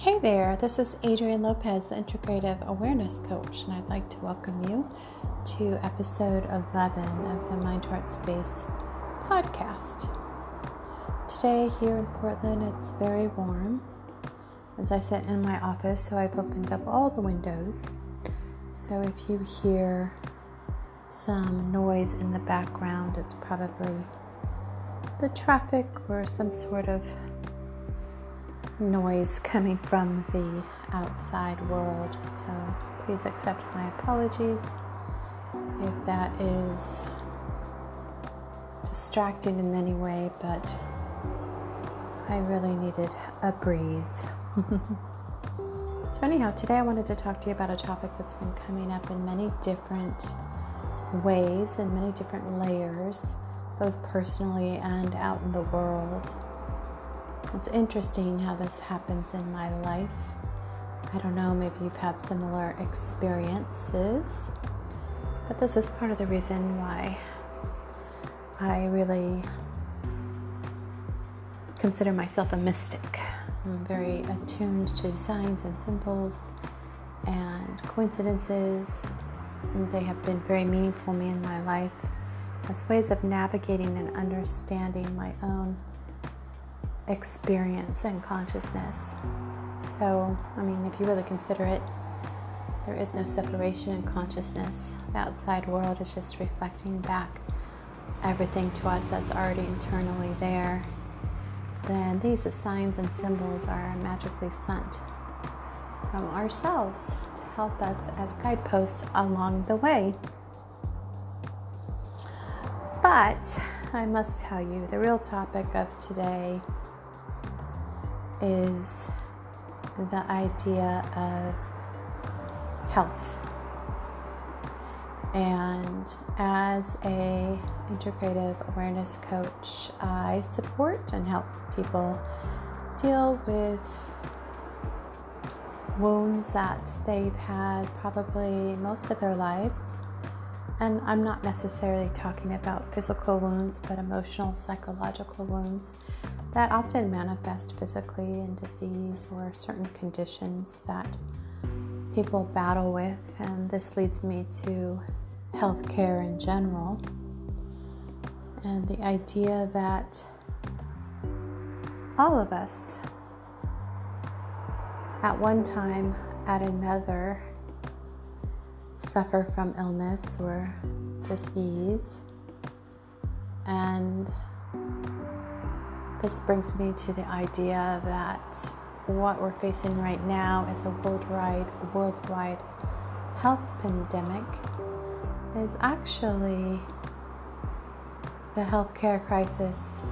Hey there, this is Adrienne Lopez, the Integrative Awareness Coach, and I'd like to welcome you to episode 11 of the Mind Heart Space podcast. Today, here in Portland, it's very warm as I sit in my office, so I've opened up all the windows. So if you hear some noise in the background, it's probably the traffic or some sort of noise coming from the outside world. So please accept my apologies if that is distracting in any way, but I really needed a breeze. so, anyhow, today I wanted to talk to you about a topic that's been coming up in many different ways and many different layers, both personally and out in the world. It's interesting how this happens in my life. I don't know, maybe you've had similar experiences, but this is part of the reason why I really consider myself a mystic. I'm very attuned to signs and symbols and coincidences. They have been very meaningful to me in my life as ways of navigating and understanding my own experience and consciousness. So, I mean, if you really consider it, there is no separation in consciousness. The outside world is just reflecting back everything to us that's already internally there. Then these signs and symbols are magically sent from ourselves to help us as guideposts along the way. But I must tell you, the real topic of today is the idea of health. And as a integrative awareness coach, I support and help people deal with wounds that they've had probably most of their lives. And I'm not necessarily talking about physical wounds, but emotional, psychological wounds that often manifest physically in disease or certain conditions that people battle with. And this leads me to healthcare in general and the idea that all of us at one time at another suffer from illness or disease and this brings me to the idea that what we're facing right now is a worldwide worldwide health pandemic is actually the healthcare crisis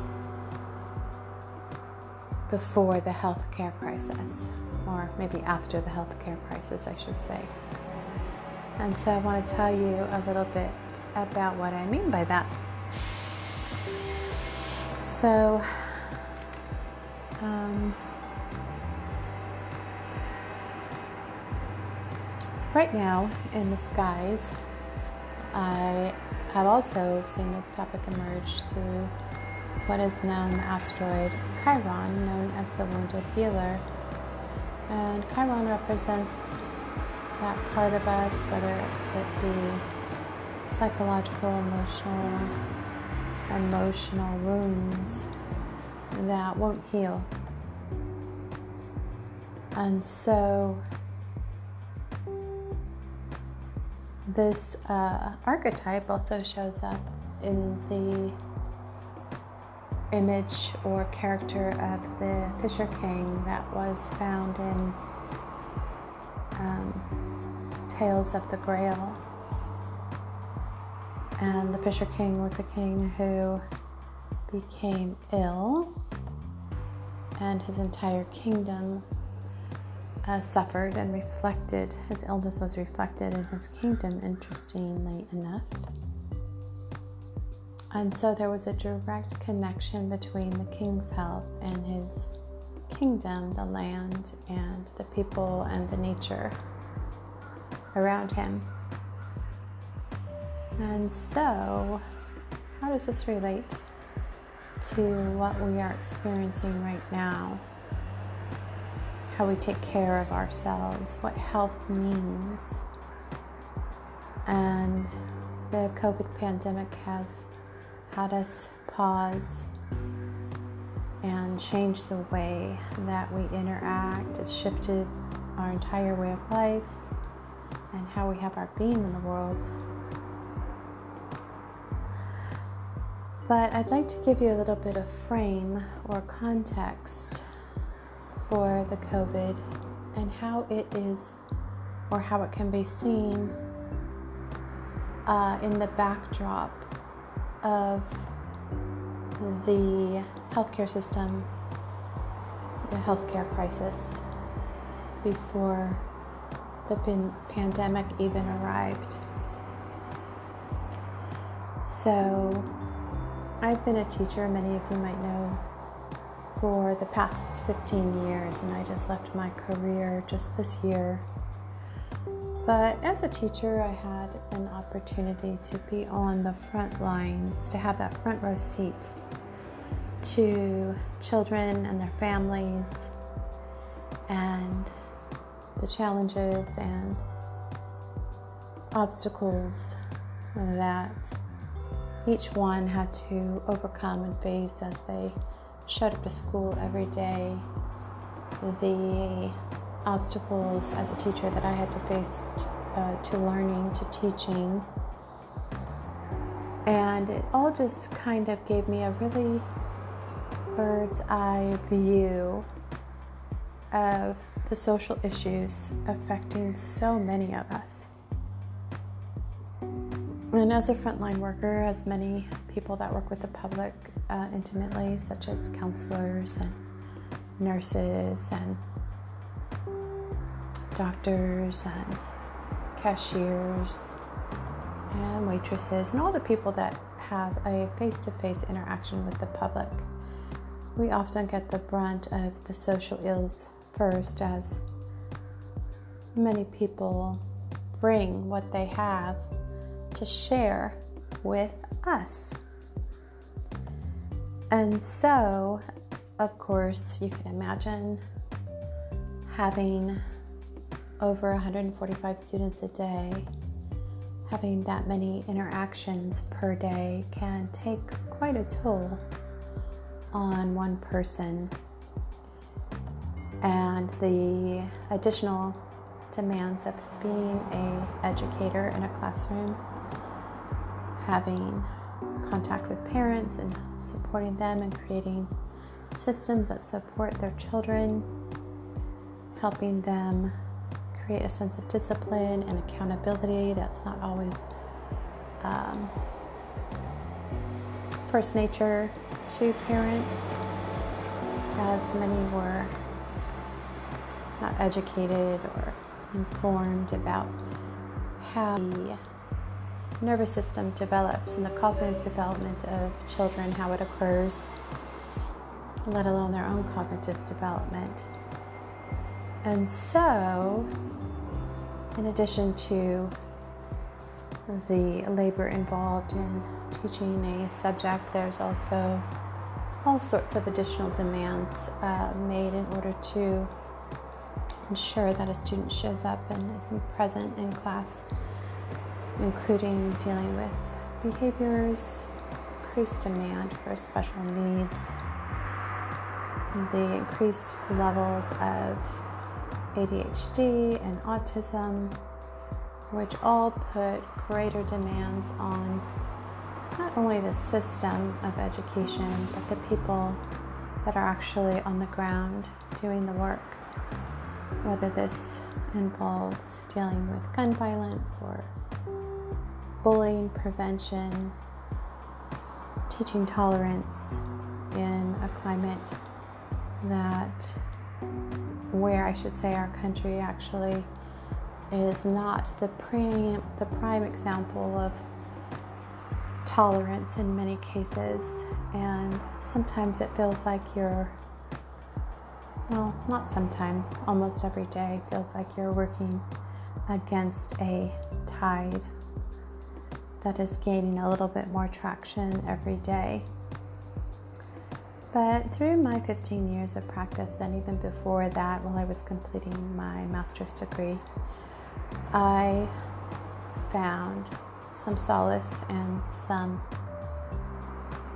before the healthcare crisis, or maybe after the healthcare crisis, I should say. And so I want to tell you a little bit about what I mean by that. So, um, right now in the skies, I have also seen this topic emerge through what is known the asteroid Chiron, known as the Wounded Healer. And Chiron represents that part of us, whether it be psychological, emotional, emotional wounds that won't heal. And so, this uh, archetype also shows up in the image or character of the Fisher King that was found in um, Tales of the Grail. And the Fisher King was a king who became ill, and his entire kingdom uh, suffered and reflected, his illness was reflected in his kingdom, interestingly enough. And so there was a direct connection between the king's health and his kingdom, the land, and the people and the nature around him. And so, how does this relate to what we are experiencing right now? how we take care of ourselves, what health means. And the COVID pandemic has had us pause and change the way that we interact. It's shifted our entire way of life and how we have our being in the world. But I'd like to give you a little bit of frame or context for the COVID and how it is or how it can be seen uh, in the backdrop of the healthcare system, the healthcare crisis before the pandemic even arrived. So, I've been a teacher, many of you might know, for the past 15 years, and I just left my career just this year. But as a teacher, I had an opportunity to be on the front lines, to have that front row seat to children and their families and the challenges and obstacles that each one had to overcome and face as they showed up to school every day. The obstacles as a teacher that I had to face uh, to learning, to teaching. And it all just kind of gave me a really bird's eye view of the social issues affecting so many of us. And as a frontline worker, as many people that work with the public uh, intimately, such as counselors and nurses and doctors and cashiers and waitresses and all the people that have a face to face interaction with the public, we often get the brunt of the social ills first as many people bring what they have to share with us. And so, of course, you can imagine having over 145 students a day, having that many interactions per day can take quite a toll on one person and the additional demands of being a educator in a classroom having contact with parents and supporting them and creating systems that support their children helping them create a sense of discipline and accountability that's not always um, first nature to parents as many were not educated or informed about how the nervous system develops and the cognitive development of children, how it occurs, let alone their own cognitive development. And so, in addition to the labor involved in teaching a subject, there's also all sorts of additional demands uh, made in order to ensure that a student shows up and is present in class, including dealing with behaviors, increased demand for special needs, the increased levels of ADHD and autism, which all put greater demands on not only the system of education, but the people that are actually on the ground doing the work whether this involves dealing with gun violence or bullying prevention, teaching tolerance in a climate that, where I should say our country actually is not the prime, the prime example of tolerance in many cases, and sometimes it feels like you're well, not sometimes, almost every day feels like you're working against a tide that is gaining a little bit more traction every day. But through my 15 years of practice, and even before that, while I was completing my master's degree, I found some solace and some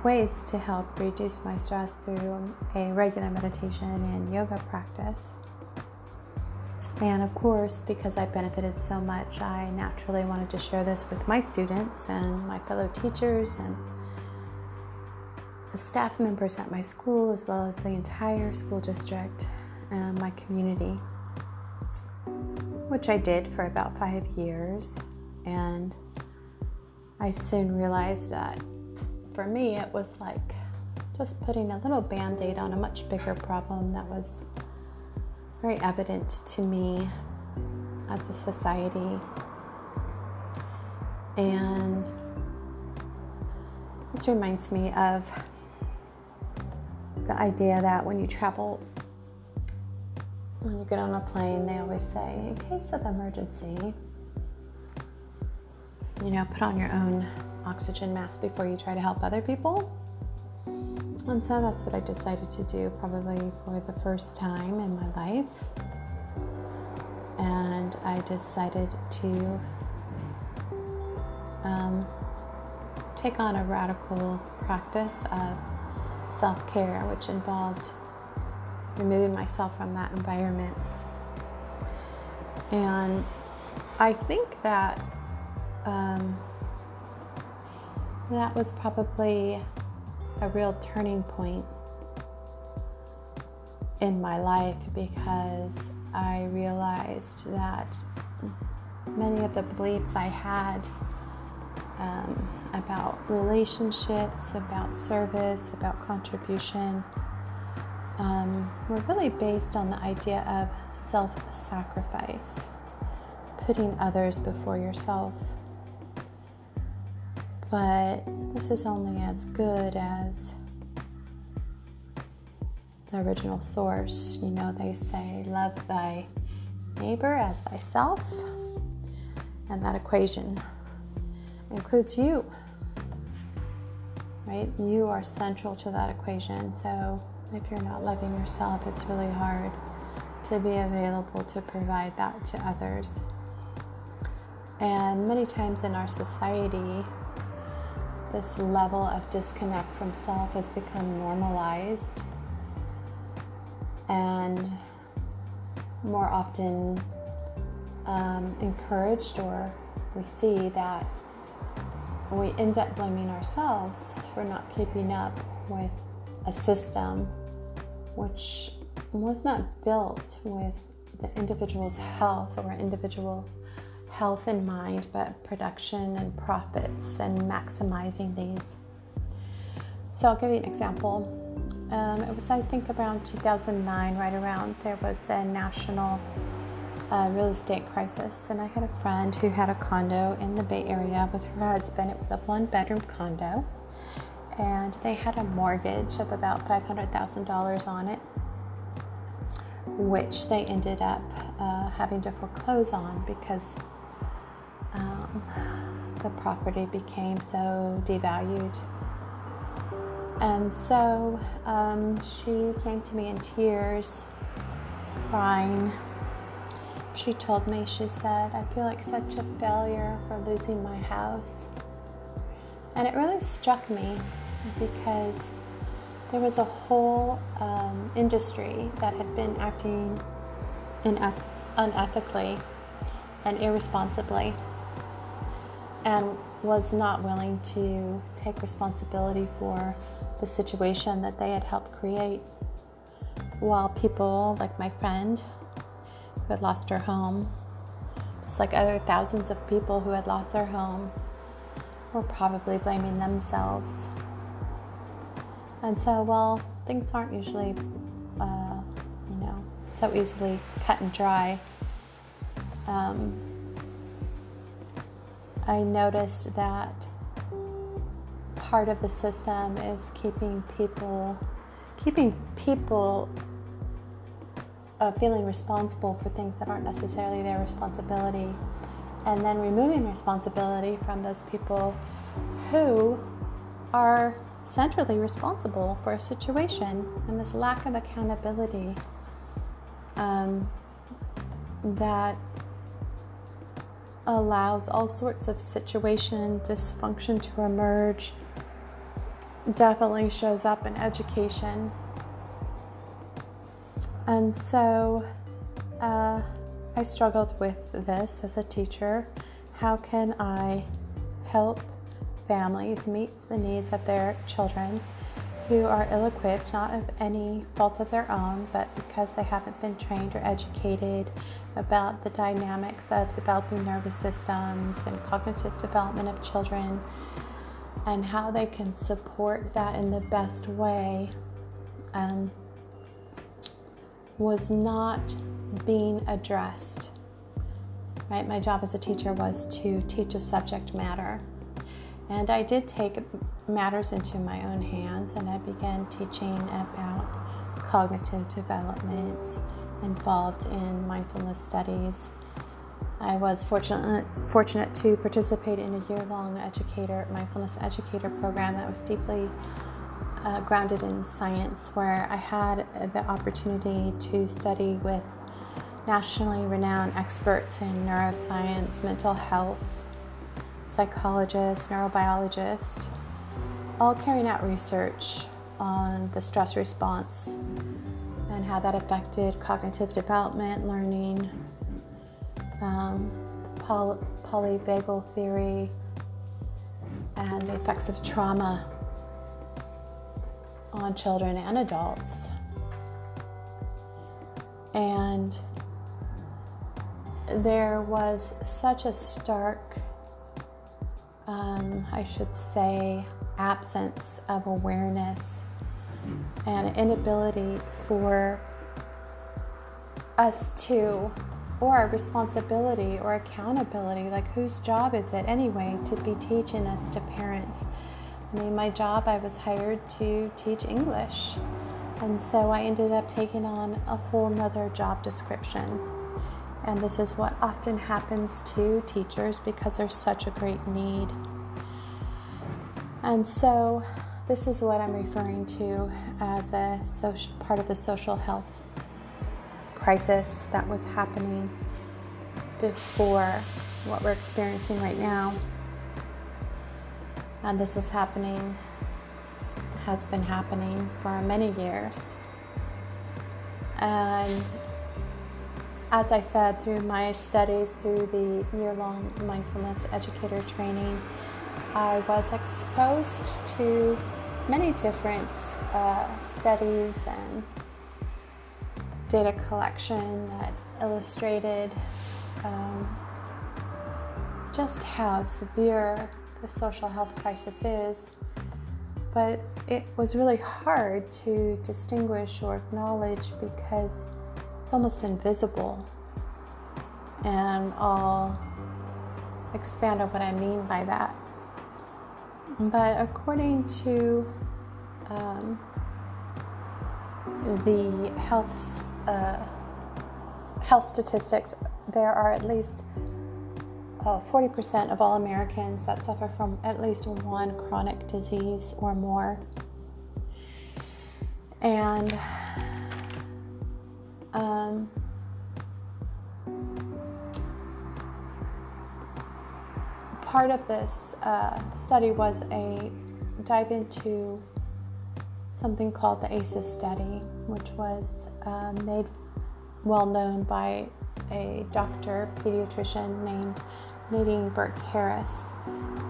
ways to help reduce my stress through a regular meditation and yoga practice. And of course, because I benefited so much, I naturally wanted to share this with my students and my fellow teachers and the staff members at my school, as well as the entire school district and my community, which I did for about five years. And I soon realized that for me, it was like just putting a little band aid on a much bigger problem that was very evident to me as a society. And this reminds me of the idea that when you travel, when you get on a plane, they always say, in case of emergency, you know, put on your own oxygen mask before you try to help other people. And so that's what I decided to do probably for the first time in my life. And I decided to um, take on a radical practice of self care, which involved removing myself from that environment. And I think that um, that was probably a real turning point in my life because I realized that many of the beliefs I had um, about relationships, about service, about contribution um, were really based on the idea of self sacrifice, putting others before yourself. But this is only as good as the original source. You know, they say, love thy neighbor as thyself, and that equation includes you. Right? You are central to that equation. So if you're not loving yourself, it's really hard to be available to provide that to others. And many times in our society, this level of disconnect from self has become normalized. And more often um, encouraged, or we see that we end up blaming ourselves for not keeping up with a system which was not built with the individual's health or individual's health in mind, but production and profits and maximizing these. So I'll give you an example. Um, it was, I think, around 2009, right around there was a national uh, real estate crisis, and I had a friend who had a condo in the Bay Area with her husband. It was a one-bedroom condo, and they had a mortgage of about $500,000 on it, which they ended up uh, having to foreclose on because um, the property became so devalued. And so um, she came to me in tears, crying. She told me, she said, I feel like such a failure for losing my house. And it really struck me because there was a whole um, industry that had been acting in, unethically and irresponsibly and was not willing to take responsibility for the situation that they had helped create. While people like my friend who had lost her home, just like other thousands of people who had lost their home, were probably blaming themselves. And so, well, things aren't usually, uh, you know, so easily cut and dry. Um, I noticed that part of the system is keeping people keeping people uh, feeling responsible for things that aren't necessarily their responsibility. And then removing responsibility from those people who are centrally responsible for a situation, and this lack of accountability um, that allows all sorts of situation dysfunction to emerge definitely shows up in education. And so uh, I struggled with this as a teacher. How can I help families meet the needs of their children who are ill equipped, not of any fault of their own, but because they haven't been trained or educated about the dynamics of developing nervous systems and cognitive development of children and how they can support that in the best way um, was not being addressed. Right? My job as a teacher was to teach a subject matter. And I did take matters into my own hands and I began teaching about cognitive development involved in mindfulness studies. I was fortunate, fortunate to participate in a year long educator, mindfulness educator program that was deeply uh, grounded in science, where I had the opportunity to study with nationally renowned experts in neuroscience, mental health, psychologists, neurobiologists, all carrying out research on the stress response and how that affected cognitive development, learning, um, poly- polyvagal theory, and the effects of trauma on children and adults. And there was such a stark, um, I should say, absence of awareness and inability for us to, or responsibility or accountability. Like, whose job is it anyway to be teaching this to parents? I mean, my job, I was hired to teach English. And so I ended up taking on a whole nother job description. And this is what often happens to teachers because there's such a great need. And so, this is what I'm referring to as a social, part of the social health crisis that was happening before what we're experiencing right now. And this was happening, has been happening for many years. And as I said, through my studies, through the year long mindfulness educator training, I was exposed to many different uh, studies and data collection that illustrated um, just how severe the social health crisis is. But it was really hard to distinguish or acknowledge because almost invisible. And I'll expand on what I mean by that. But according to um, the health uh, health statistics, there are at least uh, 40% of all Americans that suffer from at least one chronic disease or more. And um, part of this uh, study was a dive into something called the ACEs study, which was uh, made well known by a doctor, pediatrician named Nadine Burke Harris,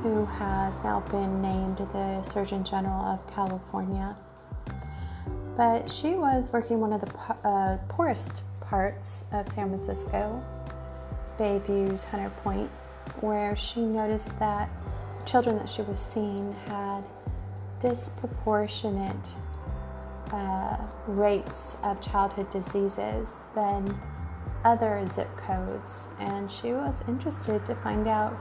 who has now been named the Surgeon General of California. But she was working one of the uh, poorest parts of San Francisco, Bayview-Hunters Point, where she noticed that the children that she was seeing had disproportionate uh, rates of childhood diseases than other zip codes, and she was interested to find out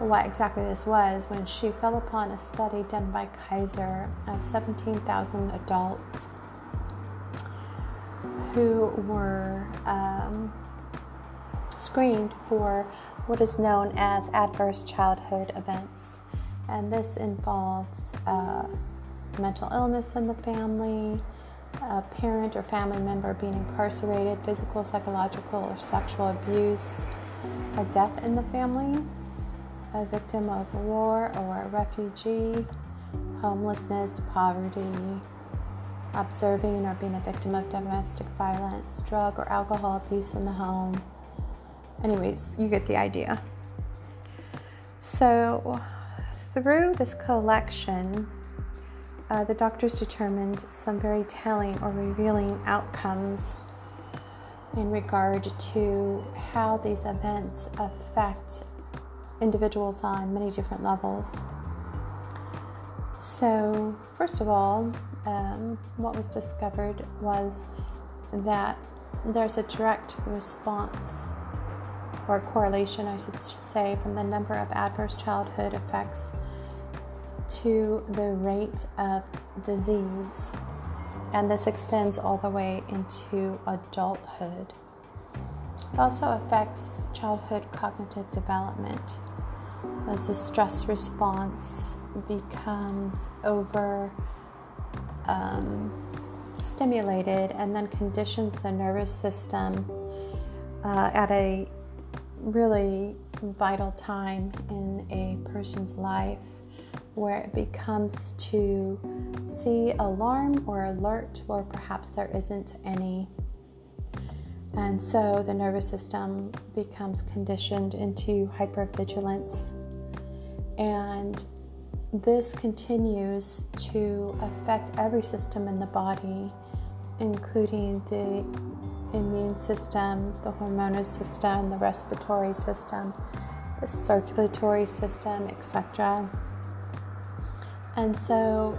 what exactly this was when she fell upon a study done by Kaiser of 17,000 adults who were um, screened for what is known as adverse childhood events. and this involves uh, mental illness in the family, a parent or family member being incarcerated, physical, psychological, or sexual abuse, a death in the family, a victim of war or a refugee, homelessness, poverty, observing or being a victim of domestic violence, drug or alcohol abuse in the home. Anyways, you get the idea. So, through this collection, uh, the doctors determined some very telling or revealing outcomes in regard to how these events affect individuals on many different levels. So, first of all, um, what was discovered was that there's a direct response or correlation, I should say, from the number of adverse childhood effects to the rate of disease. And this extends all the way into adulthood. It also affects childhood cognitive development as the stress response becomes over um, stimulated and then conditions the nervous system uh, at a really vital time in a person's life where it becomes to see alarm or alert, or perhaps there isn't any. And so the nervous system becomes conditioned into hypervigilance. And this continues to affect every system in the body, including the immune system, the hormonal system, the respiratory system, the circulatory system, etc. And so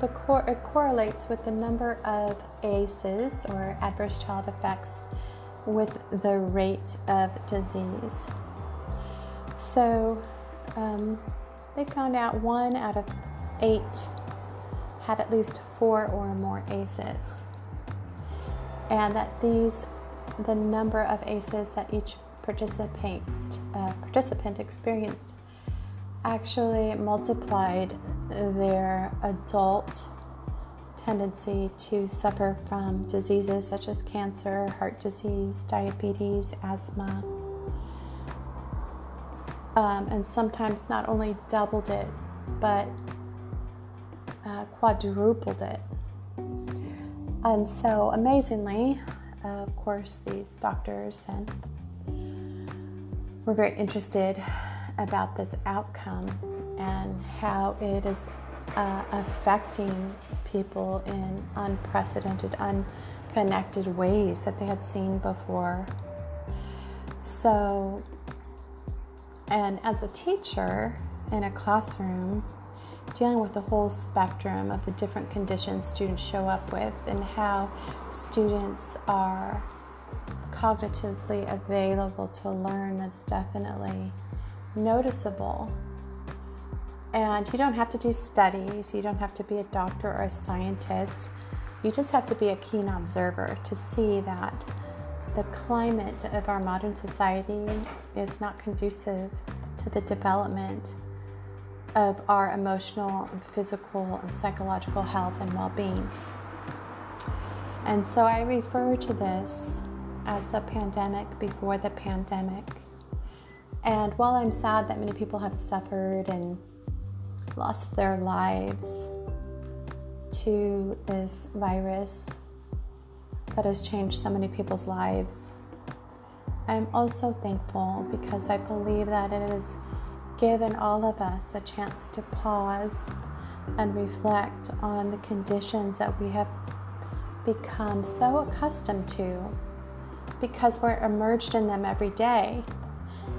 the cor- it correlates with the number of ACEs or adverse child effects with the rate of disease. So um, they found out one out of eight had at least four or more ACEs, and that these, the number of ACEs that each participant uh, participant experienced, actually multiplied their adult tendency to suffer from diseases such as cancer, heart disease, diabetes, asthma, um, and sometimes not only doubled it, but uh, quadrupled it. And so, amazingly, uh, of course, these doctors and were very interested about this outcome and how it is uh, affecting people in unprecedented, unconnected ways that they had seen before. So, and as a teacher in a classroom, dealing with the whole spectrum of the different conditions students show up with and how students are cognitively available to learn is definitely noticeable. And you don't have to do studies, you don't have to be a doctor or a scientist. You just have to be a keen observer to see that the climate of our modern society is not conducive to the development of our emotional, and physical, and psychological health and well being. And so I refer to this as the pandemic before the pandemic. And while I'm sad that many people have suffered and lost their lives to this virus, that has changed so many people's lives. I'm also thankful because I believe that it has given all of us a chance to pause and reflect on the conditions that we have become so accustomed to because we're immersed in them every day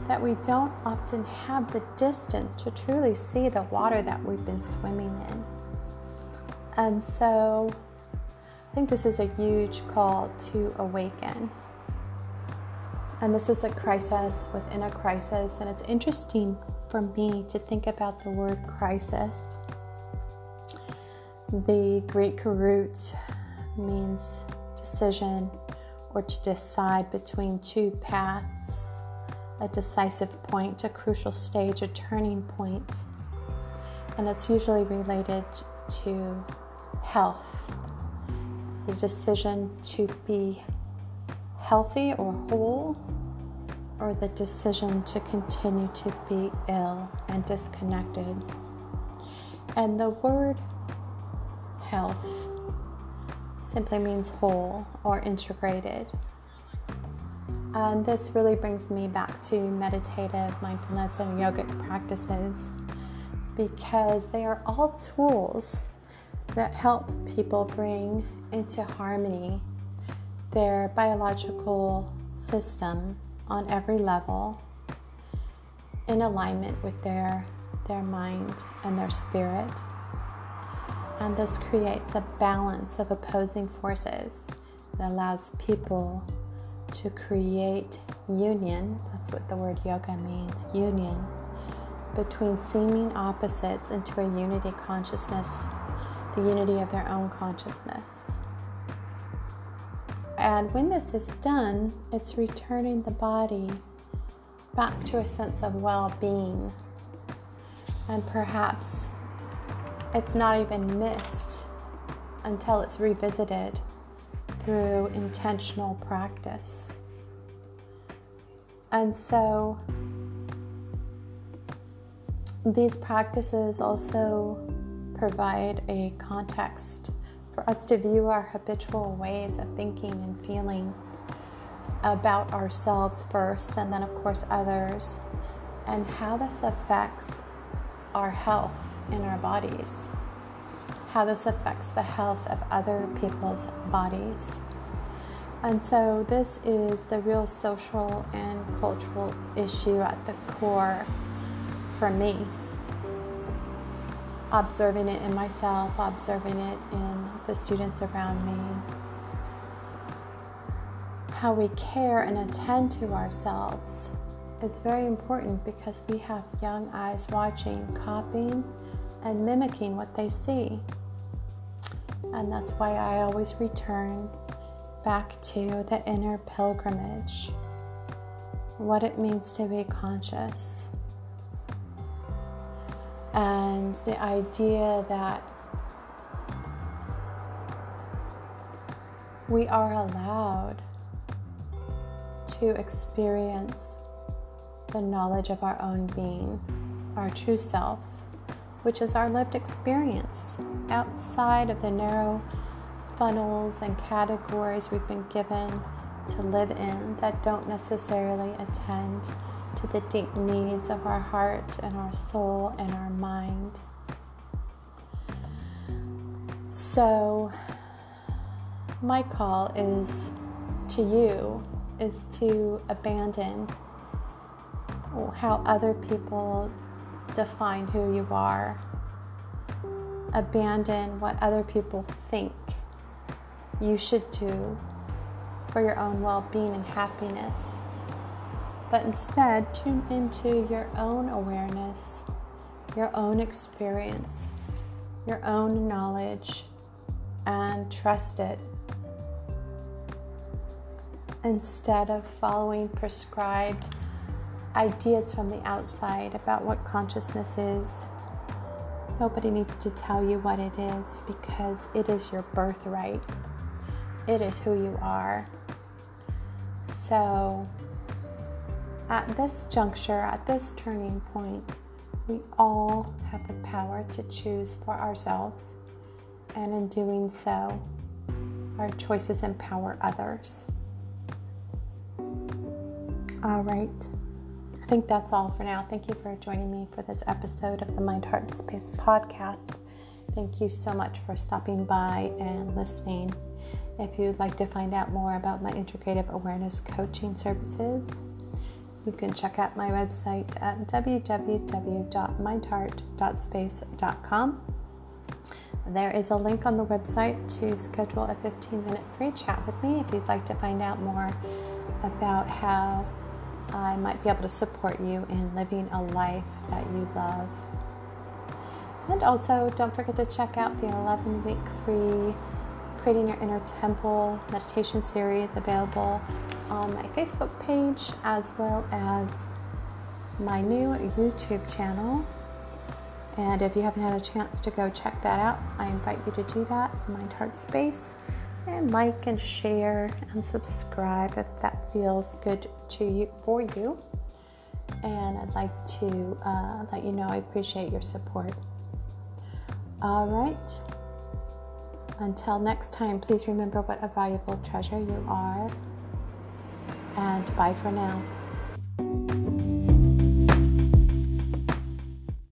that we don't often have the distance to truly see the water that we've been swimming in. And so think this is a huge call to awaken. And this is a crisis within a crisis. And it's interesting for me to think about the word crisis. The Greek root means decision or to decide between two paths, a decisive point, a crucial stage, a turning point. and it's usually related to health. The decision to be healthy or whole, or the decision to continue to be ill and disconnected. And the word health simply means whole or integrated. And this really brings me back to meditative mindfulness and yogic practices because they are all tools that help people bring into harmony their biological system on every level in alignment with their their mind and their spirit. And this creates a balance of opposing forces that allows people to create union. That's what the word yoga means union between seeming opposites into a unity consciousness, the unity of their own consciousness. And when this is done, it's returning the body back to a sense of well being. And perhaps it's not even missed until it's revisited through intentional practice. And so these practices also provide a context for us to view our habitual ways of thinking and feeling about ourselves first, and then, of course, others, and how this affects our health in our bodies, how this affects the health of other people's bodies. And so, this is the real social and cultural issue at the core for me observing it in myself, observing it in the students around me. How we care and attend to ourselves is very important because we have young eyes watching, copying, and mimicking what they see. And that's why I always return back to the inner pilgrimage, what it means to be conscious and the idea that we are allowed to experience the knowledge of our own being, our true self, which is our lived experience outside of the narrow funnels and categories we've been given to live in that don't necessarily attend to the deep needs of our heart and our soul and our mind. So, my call is to you is to abandon how other people define who you are. Abandon what other people think you should do for your own well being and happiness but instead tune into your own awareness, your own experience, your own knowledge, and trust it. Instead of following prescribed ideas from the outside about what consciousness is, nobody needs to tell you what it is because it is your birthright. It is who you are. So, at this juncture, at this turning point, we all have the power to choose for ourselves, and in doing so, our choices empower others. All right. I think that's all for now. Thank you for joining me for this episode of the Mind, Heart, and Space podcast. Thank you so much for stopping by and listening. If you'd like to find out more about my integrative awareness coaching services, you can check out my website at www.mindheart.space.com. There is a link on the website to schedule a 15 minute free chat with me if you'd like to find out more about how I might be able to support you in living a life that you love. And also, don't forget to check out the 11 week free Creating Your Inner Temple meditation series available on my Facebook page as well as my new YouTube channel. And if you haven't had a chance to go check that out, I invite you to do that, Mind Heart Space, and like and share and subscribe if that feels good to you for you. And I'd like to uh, let you know I appreciate your support. All right. Until next time, please remember what a valuable treasure you are. And bye for now.